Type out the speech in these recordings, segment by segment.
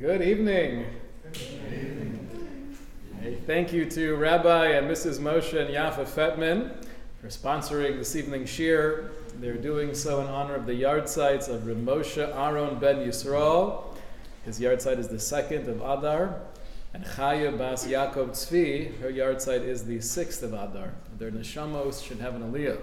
Good evening. Hey, thank you to Rabbi and Mrs. Moshe and Yafa Fetman for sponsoring this evening's shiur. They're doing so in honor of the yahrzeits of Reb Moshe Aaron ben Yisrael. His yahrzeit is the second of Adar. And Chaya Bas Yaakov Tzvi, her yahrzeit is the sixth of Adar. Their neshamos should have an aliyah.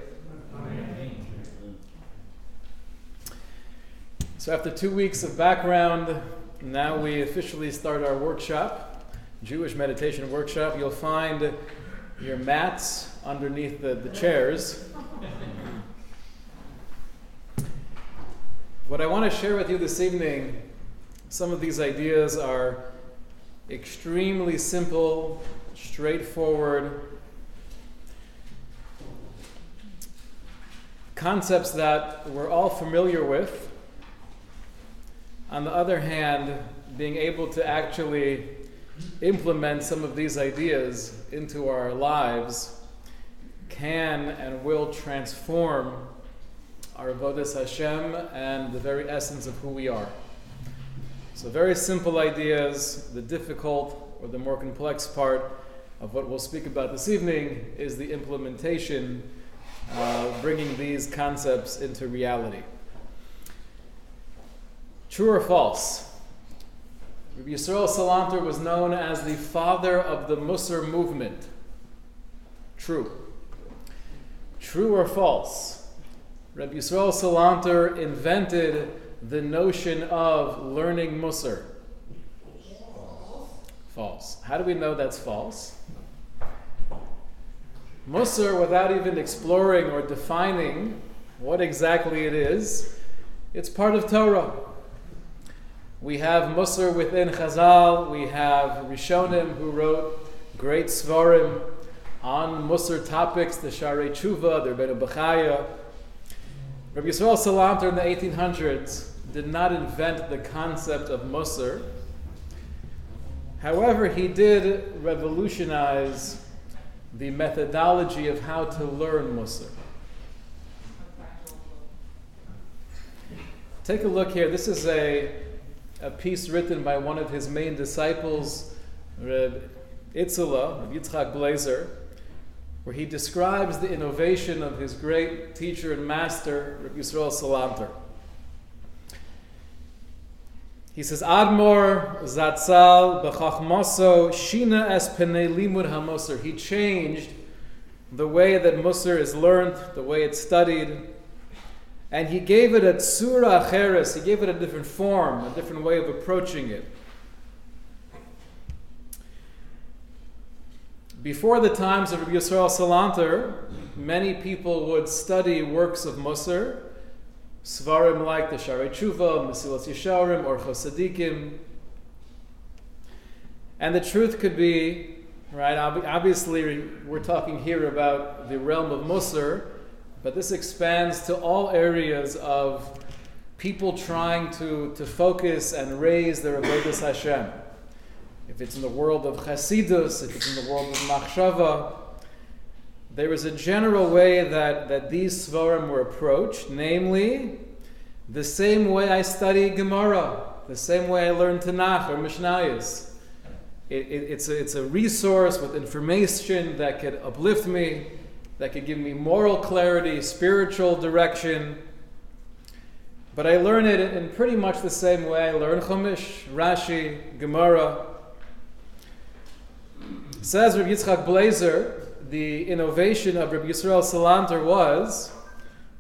So after two weeks of background, now we officially start our workshop, Jewish meditation workshop. You'll find your mats underneath the, the chairs. what I want to share with you this evening, some of these ideas are extremely simple, straightforward concepts that we're all familiar with on the other hand, being able to actually implement some of these ideas into our lives can and will transform our Avodas Hashem and the very essence of who we are. So, very simple ideas. The difficult or the more complex part of what we'll speak about this evening is the implementation, uh, bringing these concepts into reality. True or false? Rabbi Yisrael Salanter was known as the father of the Musar movement. True. True or false? Rabbi Yisrael Salanter invented the notion of learning Musar. False. How do we know that's false? Musar, without even exploring or defining what exactly it is, it's part of Torah. We have Musar within Chazal. We have Rishonim who wrote great svarim on Musar topics, the Sharei Tshuva, the Rebbeinu Bechaya. Rabbi Yisrael Salanter in the 1800s did not invent the concept of Musar. However, he did revolutionize the methodology of how to learn Musar. Take a look here. This is a a piece written by one of his main disciples, Reb Itzela, Yitzchak Blazer, where he describes the innovation of his great teacher and master, Reb Yisrael Salanter. He says, Admor Zatzal b'chachmaso shina es penei limud hamoser. He changed the way that Musar is learned, the way it's studied, and he gave it a tsura acheres, he gave it a different form, a different way of approaching it. Before the times of Rabbi Yisrael Salanter, many people would study works of Musar, svarim like the Sharei Tshuva, Mesilas Yesharim, Orchos Tzadikim. And the truth could be, right, obviously we're talking here about the realm of Musar, but this expands to all areas of people trying to, to focus and raise their Avodas Hashem. If it's in the world of Chasidus, if it's in the world of Machshava, there is a general way that, that these Svarim were approached, namely, the same way I study Gemara, the same way I learn Tanakh or Mishnayos. It, it, it's, a, it's a resource with information that could uplift me, that could give me moral clarity, spiritual direction. But I learn it in pretty much the same way I learn Chumash, Rashi, Gemara. Says Rabbi Yitzchak Blazer, the innovation of Rabbi Yisrael Salanter was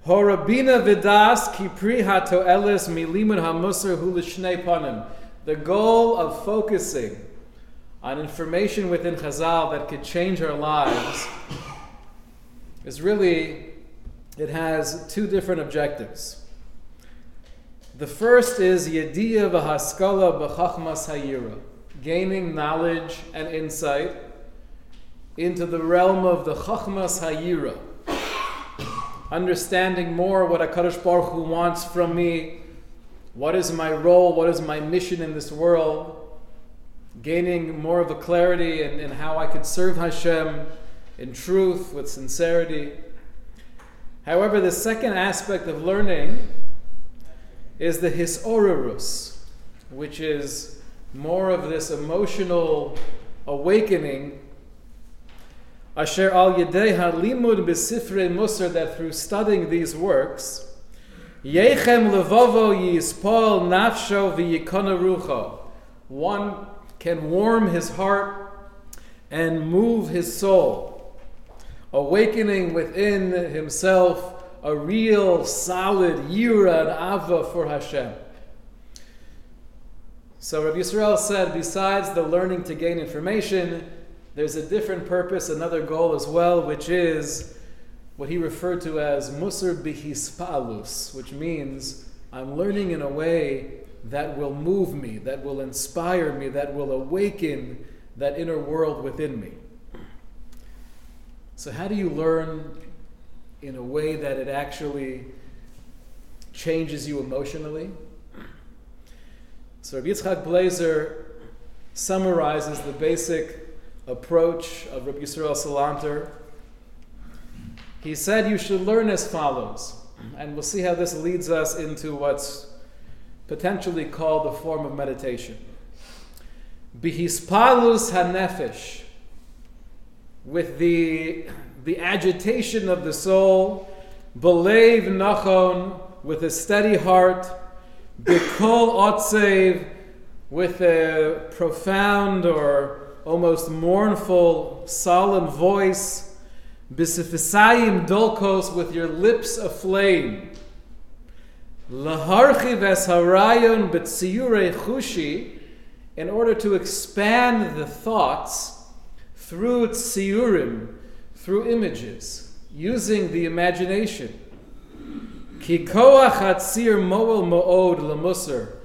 Horabina vidas kipri hatoelis hulishnei panim. The goal of focusing on information within Chazal that could change our lives is really, it has two different objectives. The first is Yediya v'haskala b'chachmas hayira, gaining knowledge and insight into the realm of the chachmas hayira, understanding more what HaKadosh Baruch Hu wants from me, what is my role, what is my mission in this world, gaining more of a clarity in, in how I could serve Hashem, in truth, with sincerity. However, the second aspect of learning is the hisorurus, which is more of this emotional awakening. Asher al yedei halimud besifrei musar that through studying these works, yechem levovo yispol nafsho v'yikona rucho. One can warm his heart and move his soul, awakening within himself a real solid yira and ava for Hashem. So Rabbi Yisrael said, besides the learning to gain information, there's a different purpose, another goal as well, which is what he referred to as musar bihispalus, which means I'm learning in a way that will move me, that will inspire me, that will awaken that inner world within me. So, how do you learn in a way that it actually changes you emotionally? So, Rabbi Yitzchak Blazer summarizes the basic approach of Rabbi Yisrael Salanter. He said you should learn as follows, and we'll see how this leads us into what's potentially called a form of meditation. Bihispalus hanefesh, with the, the agitation of the soul, believe nachon, with a steady heart, bikol otsev, with a profound or almost mournful, solemn voice, bisifisayim dolkos, with your lips aflame. Laharchiv es harayon b'tziyurei chushi, in order to expand the thoughts through tziyurim, through images, using the imagination. Ki koach moel mo'od lemusar,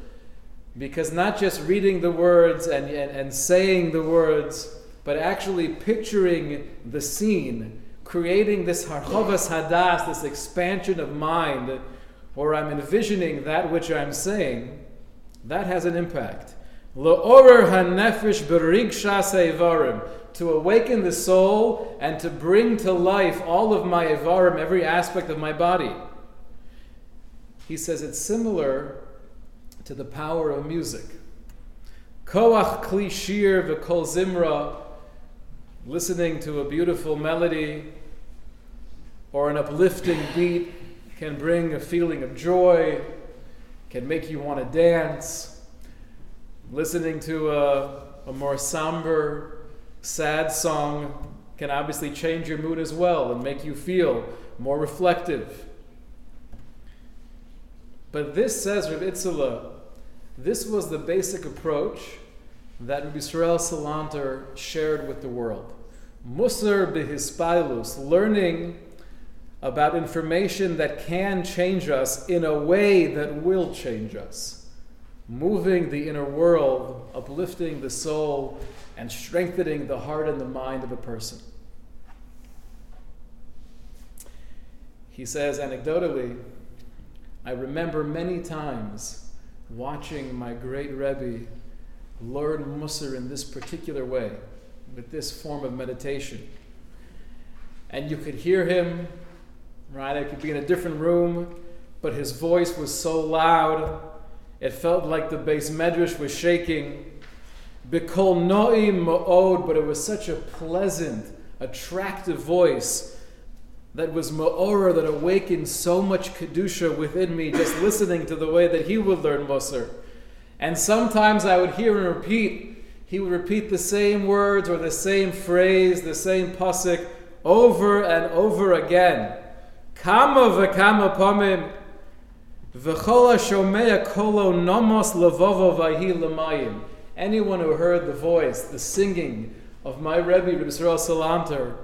because not just reading the words and, and, and saying the words, but actually picturing the scene, creating this harchovas hadas, this expansion of mind, or I'm envisioning that which I'm saying, that has an impact. Hanefesh to awaken the soul and to bring to life all of my evarim, every aspect of my body. He says it's similar to the power of music. Koach kli shir v'kol zimra, listening to a beautiful melody or an uplifting beat can bring a feeling of joy, can make you want to dance. Listening to a, a more somber, sad song can obviously change your mood as well and make you feel more reflective. But this says Rabbi Itzula, this was the basic approach that Rabbi Israel Salanter shared with the world. Musar bihispailus, learning about information that can change us in a way that will change us, moving the inner world, uplifting the soul, and strengthening the heart and the mind of a person. He says, anecdotally, I remember many times watching my great Rebbe learn Musar in this particular way, with this form of meditation. And you could hear him right? I could be in a different room, but his voice was so loud, it felt like the beis medrash was shaking. Bikol no'im ma'od, but it was such a pleasant, attractive voice that was ma'ora that awakened so much kedusha within me just listening to the way that he would learn Musar. And sometimes I would hear him repeat, he would repeat the same words or the same phrase, the same pasuk over and over again. Kama v'kama pamim v'chol shomea kolo nomos levovo v'hi l'mayim. Anyone who heard the voice, the singing of my Rebbe, Rebbe Yisrael Salanter,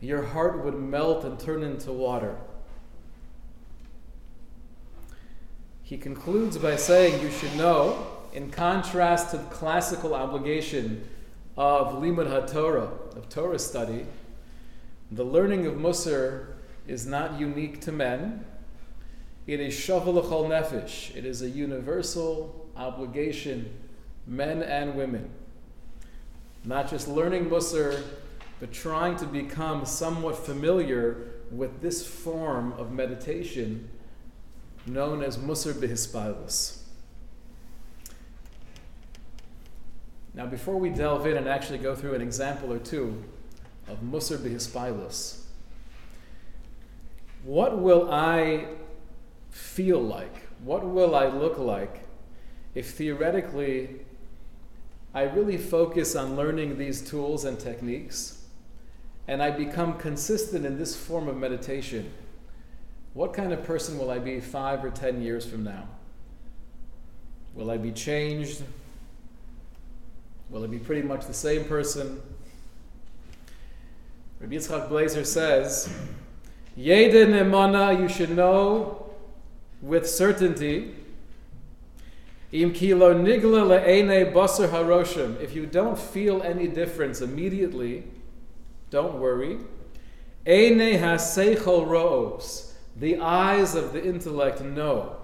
your heart would melt and turn into water. He concludes by saying you should know, in contrast to the classical obligation of Limud HaTorah, of Torah study, the learning of Musar is not unique to men. It is shavalachol nefesh. It is a universal obligation, men and women. Not just learning Musar, but trying to become somewhat familiar with this form of meditation known as Musar Bihispilus. Now, before we delve in and actually go through an example or two of Musar Bihispilus, what will I feel like? What will I look like if theoretically I really focus on learning these tools and techniques and I become consistent in this form of meditation? What kind of person will I be five or ten years from now? Will I be changed? Will I be pretty much the same person? Rabbi Yitzchak Blazer says, Yedin emana, you should know with certainty. If you don't feel any difference immediately, don't worry. The eyes of the intellect know.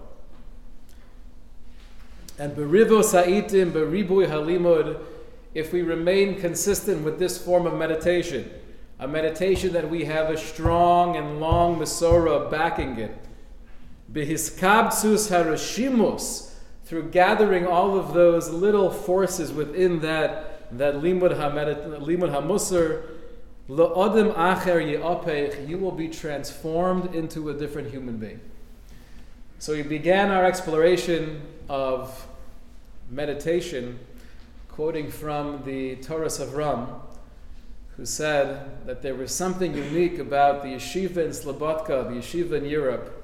And berivo sa'itim beribui halimud, if we remain consistent with this form of meditation, a meditation that we have a strong and long Masorah backing it, bihiskabtsus harashimus, through gathering all of those little forces within that, that limud, limud hamusar, acher ye'opech, you will be transformed into a different human being. So we began our exploration of meditation, quoting from the Torah of Ram, who said that there was something unique about the yeshiva in Slobodka, the yeshiva in Europe,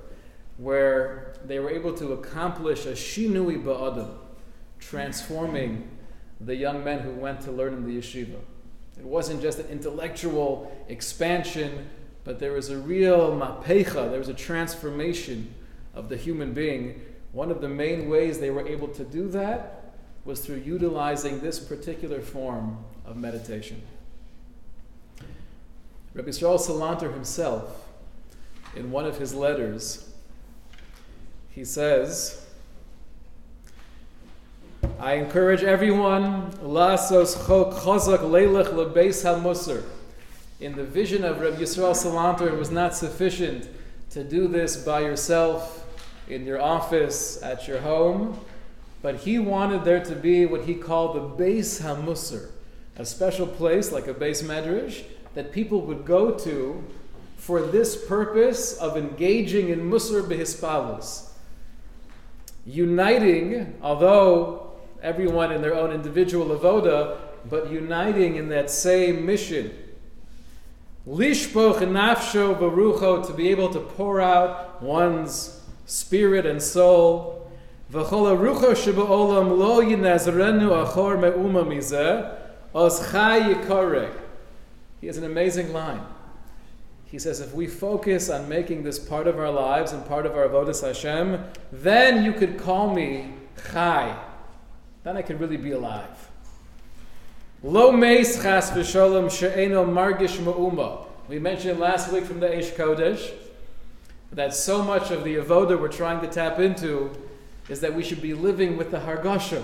where they were able to accomplish a shinui ba'adim, transforming the young men who went to learn in the yeshiva. It wasn't just an intellectual expansion, but there was a real mapecha, there was a transformation of the human being. One of the main ways they were able to do that was through utilizing this particular form of meditation. Rabbi Yisrael Salanter himself, in one of his letters, he says, I encourage everyone. In the vision of Rabbi Yisrael Salanter, it was not sufficient to do this by yourself, in your office, at your home, but he wanted there to be what he called the beis Hamusar, a special place like a beis Medrash that people would go to for this purpose of engaging in Musar Behispalus. Uniting, although everyone in their own individual avoda, but uniting in that same mission. Lishpoch nafsho barucho, to be able to pour out one's spirit and soul. V'chol rucho sheba'olam lo yinazrenu achor me'uma mizeh, os chai. He has an amazing line. He says, if we focus on making this part of our lives and part of our avodas Hashem, then you could call me chai. Then I could really be alive. Lo meis chas v'sholem she'eno margish ma'uma. We mentioned last week from the Eish Kodesh that so much of the avoda we're trying to tap into is that we should be living with the hargasha,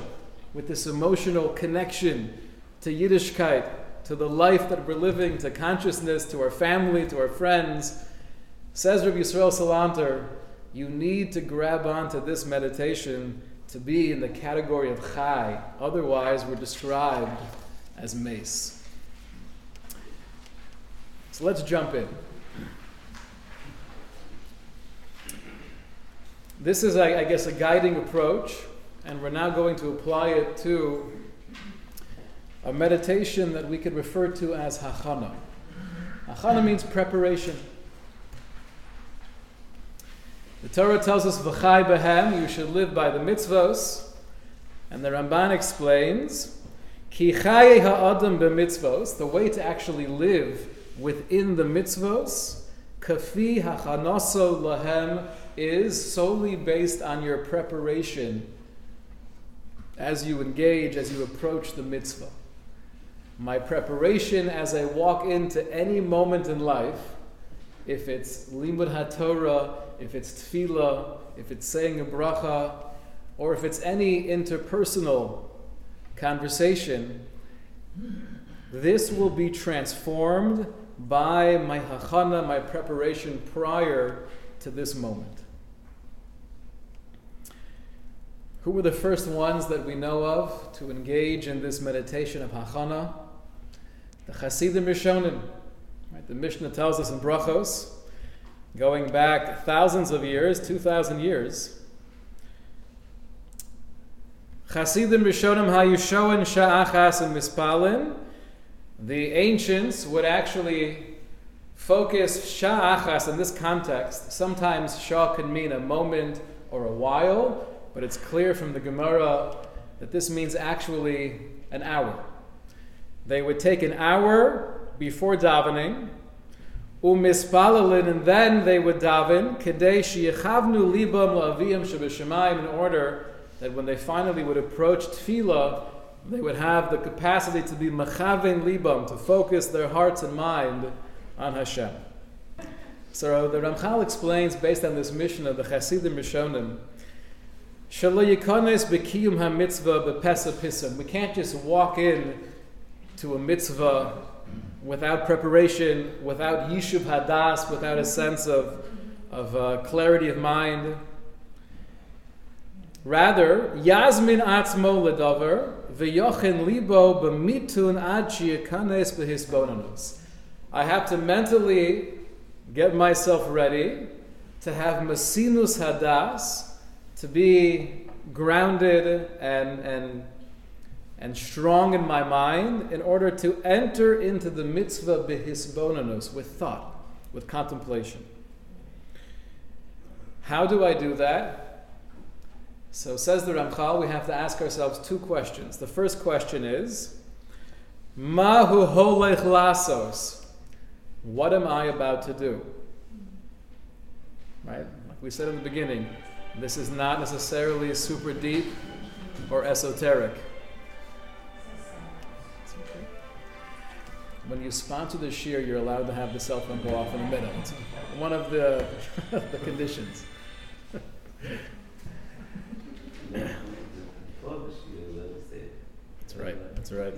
with this emotional connection to Yiddishkeit, to the life that we're living, to consciousness, to our family, to our friends. Says Rabbi Yisrael Salanter, you need to grab onto this meditation to be in the category of chai. Otherwise, we're described as meis. So let's jump in. This is, I, guess, a guiding approach, and we're now going to apply it to a meditation that we could refer to as hachana. Hachana means preparation. The Torah tells us, V'chai behem, you should live by the mitzvos. And the Ramban explains, Ki chaye ha'adam b'mitzvos, the way to actually live within the mitzvos, kafi hachanoso lahem, is solely based on your preparation as you engage, as you approach the mitzvah. My preparation as I walk into any moment in life, if it's limud haTorah, if it's tefillah, if it's saying a bracha, or if it's any interpersonal conversation, this will be transformed by my hachana, my preparation prior to this moment. Who were the first ones that we know of to engage in this meditation of Hachana? The Hasidim Rishonim. Right? The Mishnah tells us in Brachos, going back thousands of years, 2,000 years, Chasidim Rishonim Hayushoin Sha'achas and Mispalin, the ancients would actually focus Sha'achas in this context. Sometimes Shah can mean a moment or a while, but it's clear from the Gemara that this means actually an hour. They would take an hour before davening, umispalalin, and then they would daven, kadesh yechavnu libam la'aviyam shabashamayim, in order that when they finally would approach tefillah, they would have the capacity to be machaven libam, to focus their hearts and mind on Hashem. So the Ramchal explains, based on this mission of the Chasidim Rishonim, we can't just walk in to a mitzvah without preparation, without yishuv hadas, without a sense of, of uh, clarity of mind. Rather, Yasmin atzmo ledavar v'yochen libo b'mitun ad shiyakanes b'hisbonanus. I have to mentally get myself ready to have masinus hadas, to be grounded and, and, and strong in my mind in order to enter into the mitzvah bihisbonanus with thought, with contemplation. How do I do that? So says the Ramchal, we have to ask ourselves two questions. The first question is, Mahu holech lasos? What am I about to do? Right? Like we said in the beginning, this is not necessarily super deep or esoteric. When you sponsor the shiur, you're allowed to have the cell phone go off in a minute. It's one of the, the conditions. That's right. That's right.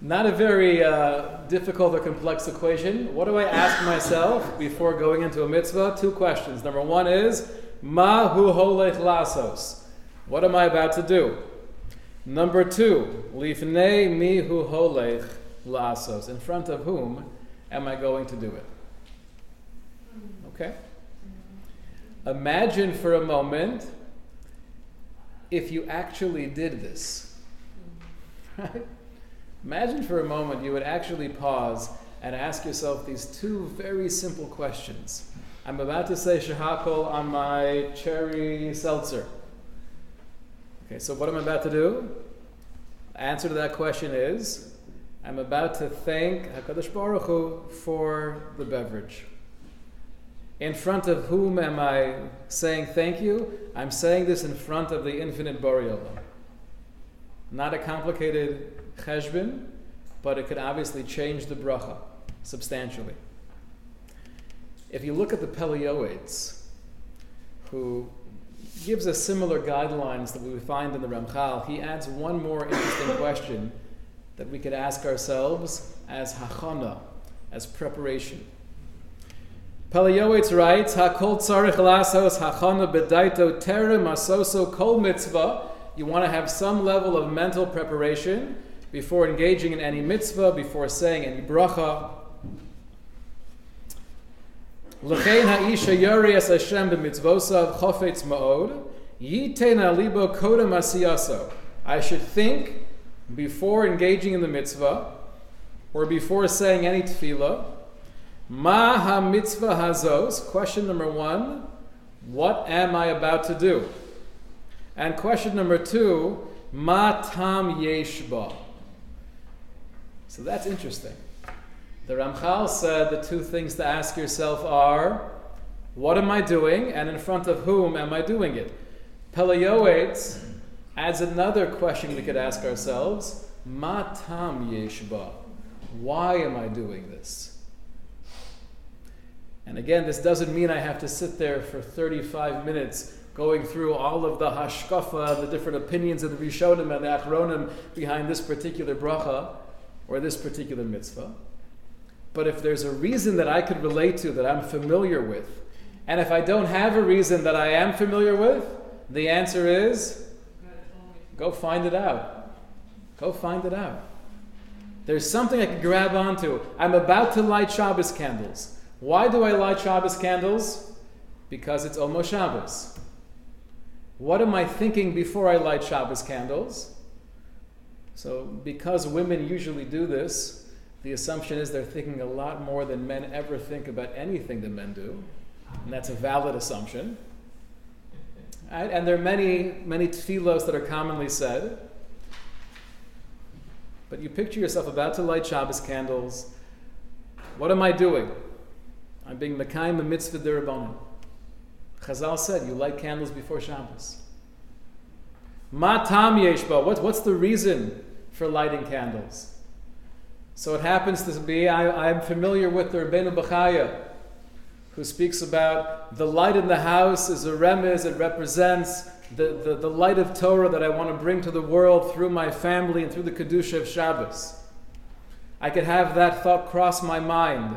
Not a very uh, difficult or complex equation. What do I ask myself before going into a mitzvah? Two questions. Number one is, Ma hu holech lasos. What am I about to do? Number two, lifnei mi hu holech lasos. In front of whom am I going to do it? Okay? Imagine for a moment if you actually did this. Right? Imagine for a moment you would actually pause and ask yourself these two very simple questions. I'm about to say shahakol on my cherry seltzer. Okay, so what I'm about to do? Answer to that question is I'm about to thank HaKadosh Baruch Hu for the beverage. In front of whom am I saying thank you? I'm saying this in front of the infinite Boreolam. Not a complicated cheshbin, but it could obviously change the bracha substantially. If you look at the Pele who gives us similar guidelines that we find in the Ramchal, he adds one more interesting question that we could ask ourselves as hachana, as preparation. Pele Yoetz writes, Hakol tzarich lasos hachana bedaito terem asoso kol mitzvah. You want to have some level of mental preparation before engaging in any mitzvah, before saying any bracha. L'chein ha'isha Hashem b'mitzvosav chofetz ma'od, yitena libo kodem asiyaso. I should think before engaging in the mitzvah, or before saying any tefillah, ma ha-mitzvah hazos, question number one, what am I about to do? And question number two, ma tam yeshba. So that's interesting. The Ramchal said the two things to ask yourself are what am I doing and in front of whom am I doing it? Pele Yoetz adds another question we could ask ourselves Matam Yeshba. Why am I doing this? And again, this doesn't mean I have to sit there for 35 minutes going through all of the hashkafa, the different opinions of the Rishonim and the Achronim behind this particular bracha or this particular mitzvah. But if there's a reason that I could relate to, that I'm familiar with, and if I don't have a reason that I am familiar with, The answer is go find it out. Go find it out. There's something I can grab onto. I'm about to light Shabbos candles. Why do I light Shabbos candles? Because it's almost Shabbos. What am I thinking before I light Shabbos candles? So, because women usually do this, the assumption is they're thinking a lot more than men ever think about anything that men do. And that's a valid assumption. And there are many, many tefillos that are commonly said. But you picture yourself about to light Shabbos candles. What am I doing? I'm being Mekayim mitzvah derabanan. Chazal said, you light candles before Shabbos. Ma tam yeshba. What, what's the reason for lighting candles? So it happens to be, I, am familiar with the Rabbeinu Bachaya, who speaks about the light in the house is a remez, it represents the, the, the light of Torah that I want to bring to the world through my family and through the Kedusha of Shabbos. I could have that thought cross my mind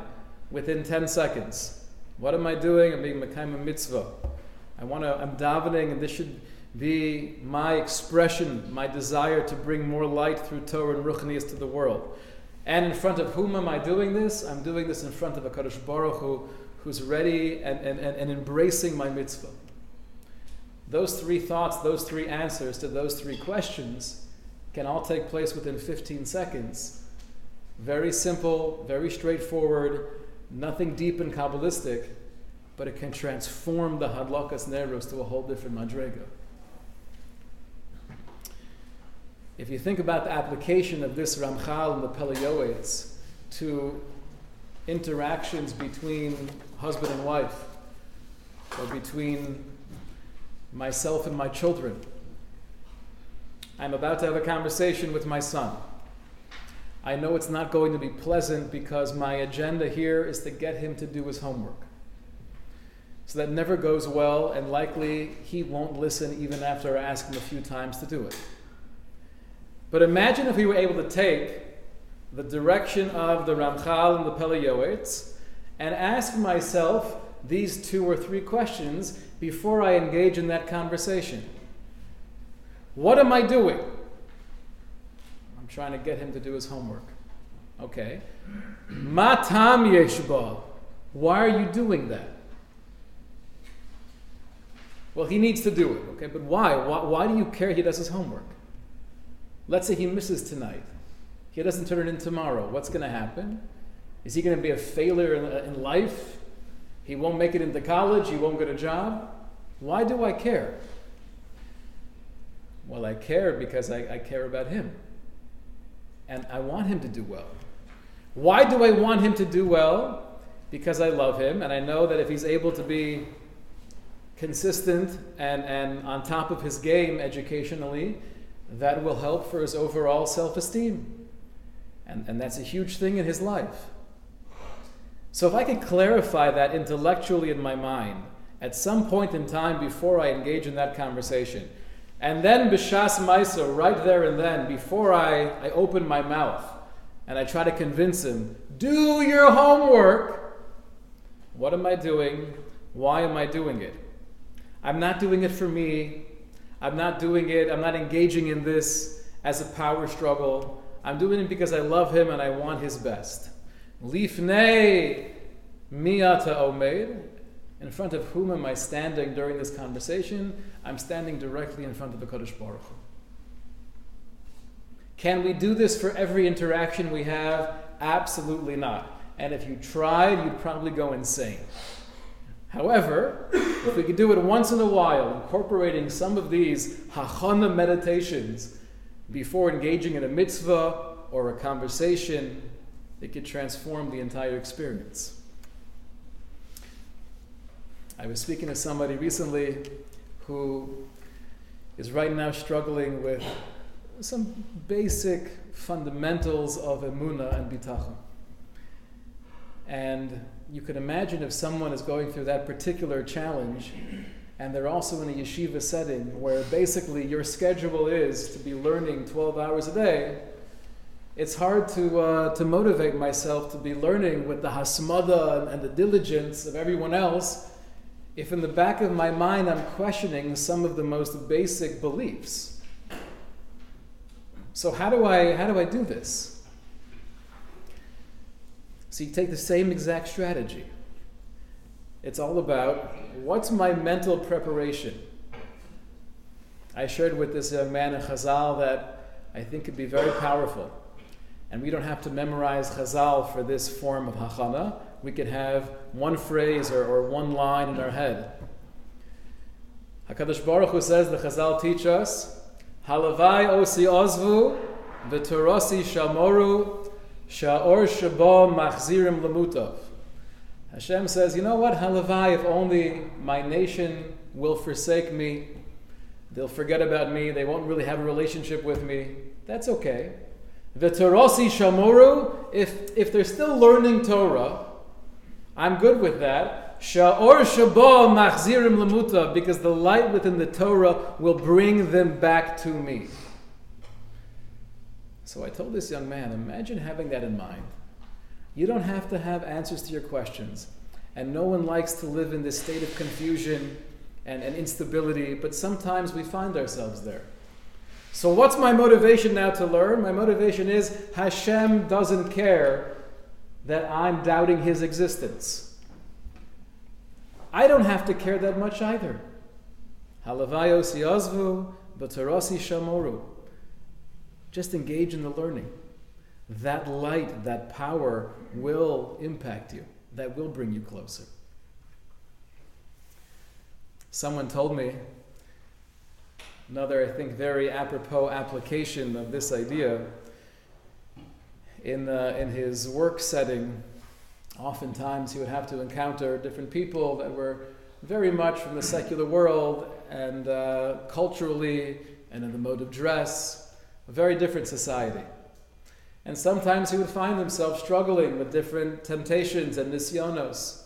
within 10 seconds. What am I doing? I'm being Mekayim mitzvah. I want to, I'm davening, and this should be my expression, my desire to bring more light through Torah and Ruchnias to the world. And in front of whom am I doing this? I'm doing this in front of a Kadosh Baruch Hu who's ready and, and, and, and embracing my mitzvah. Those three thoughts, those three answers to those three questions can all take place within 15 seconds. Very simple, very straightforward, nothing deep and Kabbalistic, but it can transform the Hadlakas Neros to a whole different Madrega. If you think about the application of this Ramchal and the Pele to interactions between husband and wife, or between myself and my children, I'm about to have a conversation with my son. I know it's not going to be pleasant because my agenda here is to get him to do his homework. So that never goes well, and likely he won't listen even after I ask him a few times to do it. But imagine if we were able to take the direction of the Ramchal and the Pele and ask myself these two or three questions before I engage in that conversation. What am I doing? I'm trying to get him to do his homework. Okay. Matam yeshba. Why are you doing that? Well, he needs to do it, okay? But why? why? Why do you care he does his homework? Let's say he misses tonight. He doesn't turn it in tomorrow. What's going to happen? Is he going to be a failure in, in life? He won't make it into college. He won't get a job. Why do I care? Well, I care because I, I care about him and I want him to do well. Why do I want him to do well? Because I love him, and I know that if he's able to be consistent and, and on top of his game educationally, that will help for his overall self esteem. And, and that's a huge thing in his life. So, if I can clarify that intellectually in my mind at some point in time before I engage in that conversation, and then Bishas Maisa, right there and then, before I, I open my mouth and I try to convince him, do your homework. What am I doing? Why am I doing it? I'm not doing it for me. I'm not doing it, I'm not engaging in this as a power struggle. I'm doing it because I love him and I want his best. Lifnei miyata omeid. In front of whom am I standing during this conversation? I'm standing directly in front of the Kodesh Baruch Hu. Can we do this for every interaction we have? Absolutely not. And if you tried, you'd probably go insane. However, if we could do it once in a while, incorporating some of these hachana meditations before engaging in a mitzvah or a conversation, it could transform the entire experience. I was speaking to somebody recently who is right now struggling with some basic fundamentals of emuna and bitachon. And you can imagine if someone is going through that particular challenge and they're also in a yeshiva setting where basically your schedule is to be learning 12 hours a day, it's hard to, uh, to motivate myself to be learning with the hasmada and the diligence of everyone else if in the back of my mind I'm questioning some of the most basic beliefs. So how do I how do I do this? So you take the same exact strategy. It's all about what's my mental preparation? I shared with this young man in Chazal that I think could be very powerful. And we don't have to memorize Chazal for this form of hachana. We could have one phrase or, or one line in our head. HaKadosh Baruch Hu says, the Chazal teach us, Halavai osi ozvu, v'torosi shamoru, sha'or shabo machzirim lemutov. Hashem says, you know what, Halavai, if only my nation will forsake me, they'll forget about me, they won't really have a relationship with me, that's okay. The Torosi Shamuru, if, if they're still learning Torah, I'm good with that. Sha'or Shabo Machzirim Lamuta, because the light within the Torah will bring them back to me. So I told this young man, imagine having that in mind. You don't have to have answers to your questions. And no one likes to live in this state of confusion and, and instability, but sometimes we find ourselves there. So, what's my motivation now to learn? My motivation is Hashem doesn't care that I'm doubting his existence. I don't have to care that much either. Halavayos yazvu, batarasi shamoru. Just engage in the learning. That light, that power will impact you, that will bring you closer. Someone told me Another, I think, very apropos application of this idea in, in his work setting, oftentimes he would have to encounter different people that were very much from the secular world and uh, culturally and in the mode of dress, a very different society. And sometimes he would find himself struggling with different temptations and nisyonos.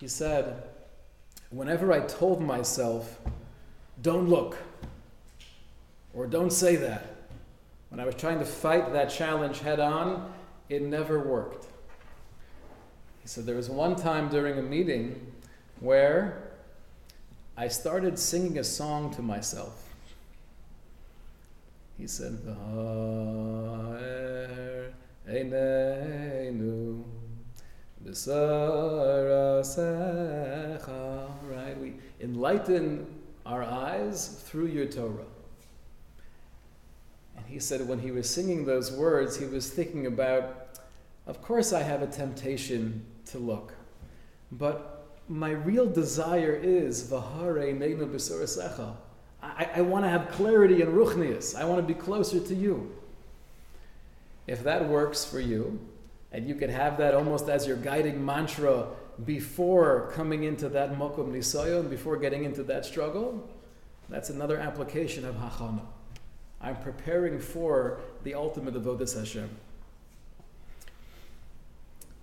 He said, Whenever I told myself don't look, or don't say that. When I was trying to fight that challenge head on, it never worked. He said there was one time during a meeting where I started singing a song to myself. He said, Right? We enlighten our eyes through your Torah. And he said when he was singing those words, he was thinking about, of course, I have a temptation to look, but my real desire is v'hare neinu b'sorasecha. I, I want to have clarity in ruchnius. I want to be closer to you. If that works for you, and you could have that almost as your guiding mantra before coming into that mokum nisayon, before getting into that struggle, that's another application of hachana. I'm preparing for the ultimate avodas Hashem.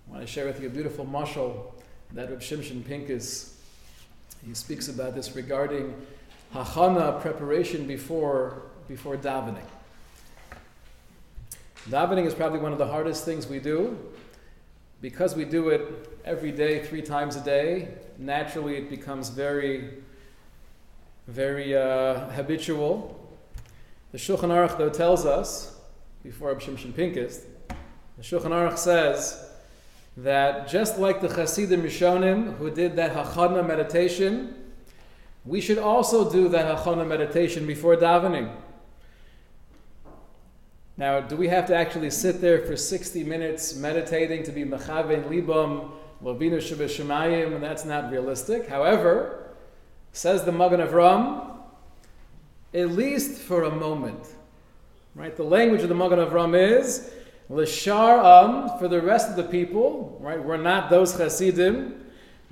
I want to share with you a beautiful mashal that Reb Shimshon Pincus he speaks about this regarding hachana preparation before before davening. Davening is probably one of the hardest things we do because we do it every day, three times a day, naturally it becomes very, very uh, habitual. The Shulchan Aruch, though, tells us, before Abshim Pincus, the Shulchan Aruch says that just like the Hasidim Rishonim who did that Hachana meditation, we should also do that Hachana meditation before davening. Now, do we have to actually sit there for 60 minutes meditating to be Mechaven Libam, Lavina Shabbat And that's not realistic. However, says the Magen Avram, at least for a moment. Right? The language of the Magen Avram is Lashar Am, for the rest of the people, right? We're not those Chasidim.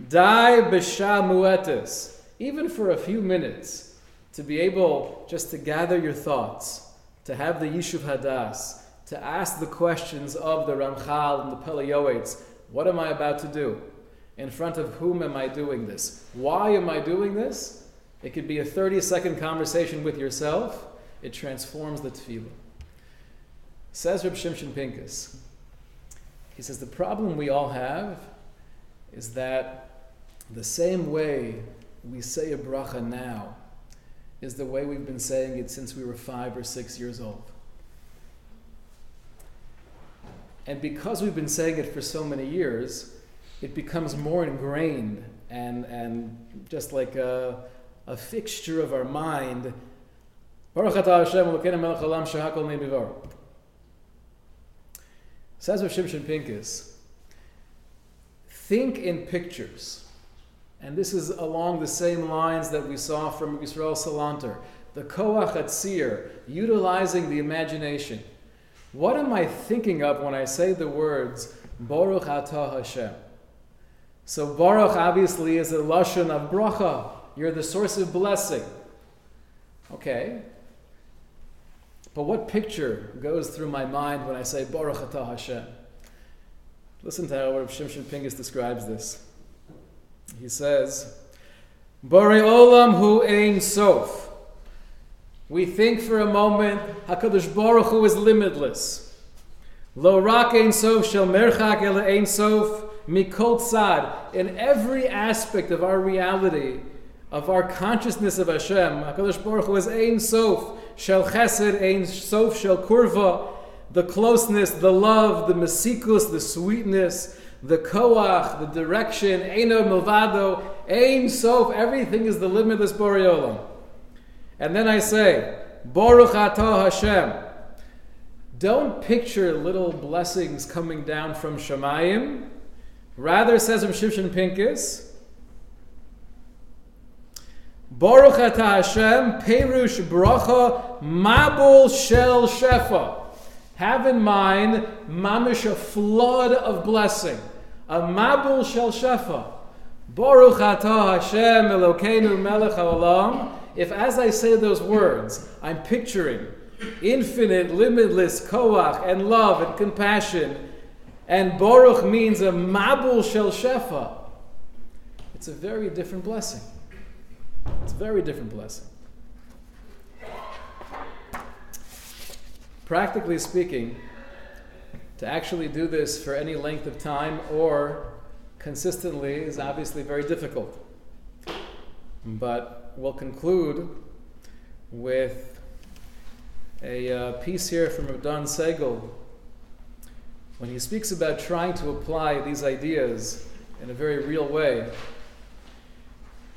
Die B'Sha Muetis. Even for a few minutes, to be able just to gather your thoughts to have the Yishuv Hadas, to ask the questions of the Ramchal and the Pele What am I about to do? In front of whom am I doing this? Why am I doing this? It could be a 30 second conversation with yourself. It transforms the tefillah. Says Reb Shimshon Pincus. He says the problem we all have is that the same way we say a bracha now is the way we've been saying it since we were five or six years old. And because we've been saying it for so many years, it becomes more ingrained and, and just like a, a fixture of our mind. Says Rav Shimshon Pincus, think in pictures. And this is along the same lines that we saw from Yisrael Salanter. The Koach Atzir, utilizing the imagination. What am I thinking of when I say the words Baruch Atah Hashem? So Baruch obviously is a lashon of bracha. You're the source of blessing. Okay. But what picture goes through my mind when I say Baruch Atah Hashem? Listen to how Rav Shimshon Pincus describes this. He says, Borei Olam Hu Ein Sof. We think for a moment Hakadosh Baruch Hu is limitless. Lo rak ein sof shel merchak el ein sof mikol tzad. In every aspect of our reality, of our consciousness of Hashem, Hakadosh Baruch Hu is ein sof shel chesed ein sof shel kurva. The closeness, the love, the mesikus, the sweetness, the koach, the direction, Eino Milvado, Ein Sof, everything is the limitless Boreolam. And then I say, Baruch Atah Hashem. Don't picture little blessings coming down from Shemayim. Rather, says Shimshon Pincus, Baruch Atah Hashem, Perush Bracha, Mabul Shel Shefa. Have in mind, mamish, a flood of blessing. A mabul shel shefa. Baruch atah Hashem Elokeinu melech haolam. If as I say those words, I'm picturing infinite, limitless koach and love and compassion, and Baruch means a mabul shel shefa, it's a very different blessing. It's a very different blessing. Practically speaking, to actually do this for any length of time or consistently is obviously very difficult. But we'll conclude with a uh, piece here from Dan Segal when he speaks about trying to apply these ideas in a very real way.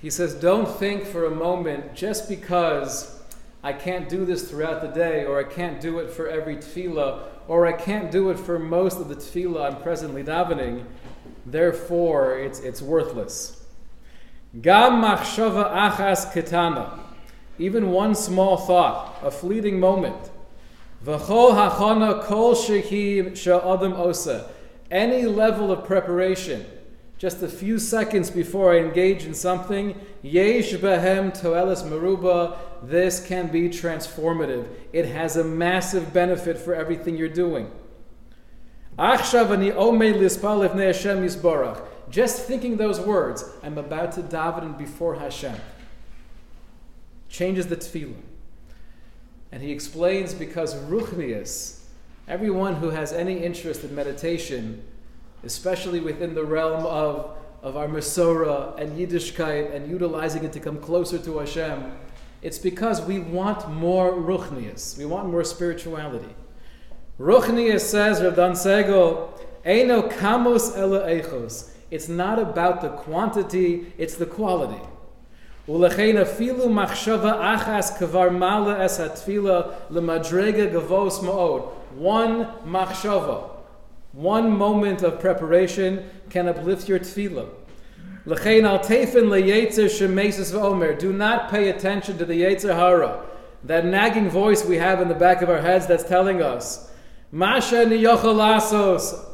He says, Don't think for a moment just because I can't do this throughout the day, or I can't do it for every tefillah, or I can't do it for most of the tefillah I'm presently davening, therefore it's, it's worthless. Gam machshava achas ketana, even one small thought, a fleeting moment. V'chol hachana kol shehi sha'adam osa, any level of preparation, just a few seconds before I engage in something, yesh behem toelis meruba, this can be transformative. It has a massive benefit for everything you're doing. Just thinking those words, I'm about to daven before Hashem, changes the tefillah. And he explains because ruchnius, everyone who has any interest in meditation, especially within the realm of, of our Masorah and Yiddishkeit and utilizing it to come closer to Hashem, it's because we want more ruchnius. We want more spirituality. Ruchnius says, Rav Dan Segal, Eino kamos ele echos. It's not about the quantity, it's the quality. ולכן אפילו מחשבה אחס כבר מעלה את התפילה One machshava, one moment of preparation can uplift your tefillah. L'chein al tefen leyetzer shemesis v'omer. Do not pay attention to the yetzer hara, that nagging voice we have in the back of our heads that's telling us, Masha niyochalasos.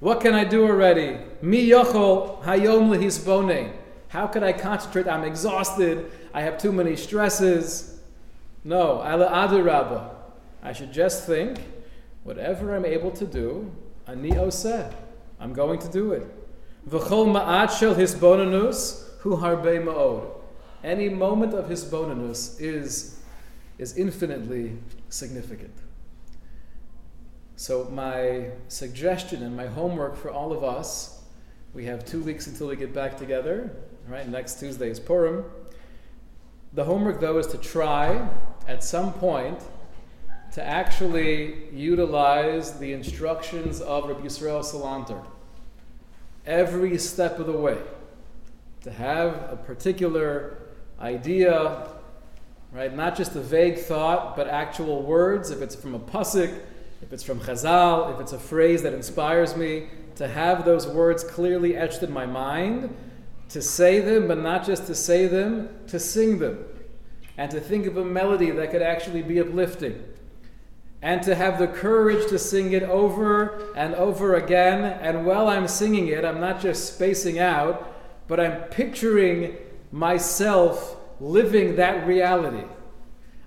What can I do already? Mi yochol hayom lehisbone. How can I concentrate? I'm exhausted. I have too many stresses. No, ala adirabba. I should just think, whatever I'm able to do, ani oseh. I'm going to do it. V'chol ma'at shel hisbonanus hu harbe ma'od. Any moment of hisbonanus is, is infinitely significant. So my suggestion and my homework for all of us We have two weeks until we get back together. Right, next Tuesday is Purim. The homework, though, is to try at some point to actually utilize the instructions of Rabbi Yisrael Salanter every step of the way. To have a particular idea, right? Not just a vague thought, but actual words. If it's from a pasuk, if it's from Chazal, if it's a phrase that inspires me, to have those words clearly etched in my mind, to say them, but not just to say them, to sing them, and to think of a melody that could actually be uplifting, and to have the courage to sing it over and over again. And while I'm singing it, I'm not just spacing out, but I'm picturing myself living that reality.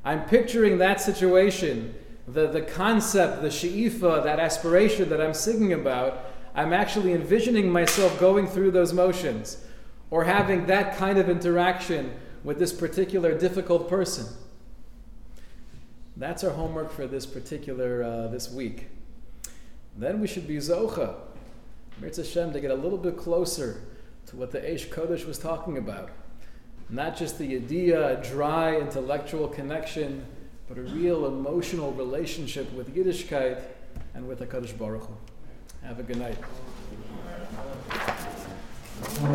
I'm picturing that situation, the, the concept, the she'ifa, that aspiration that I'm singing about. I'm actually envisioning myself going through those motions or having that kind of interaction with this particular difficult person. That's our homework for this particular uh, this week. Then we should be zocha, Mirz Hashem, to get a little bit closer to what the Eish Kodesh was talking about. Not just the idea, a dry intellectual connection, but a real emotional relationship with Yiddishkeit and with the Kodesh Baruch Hu. Have a good night.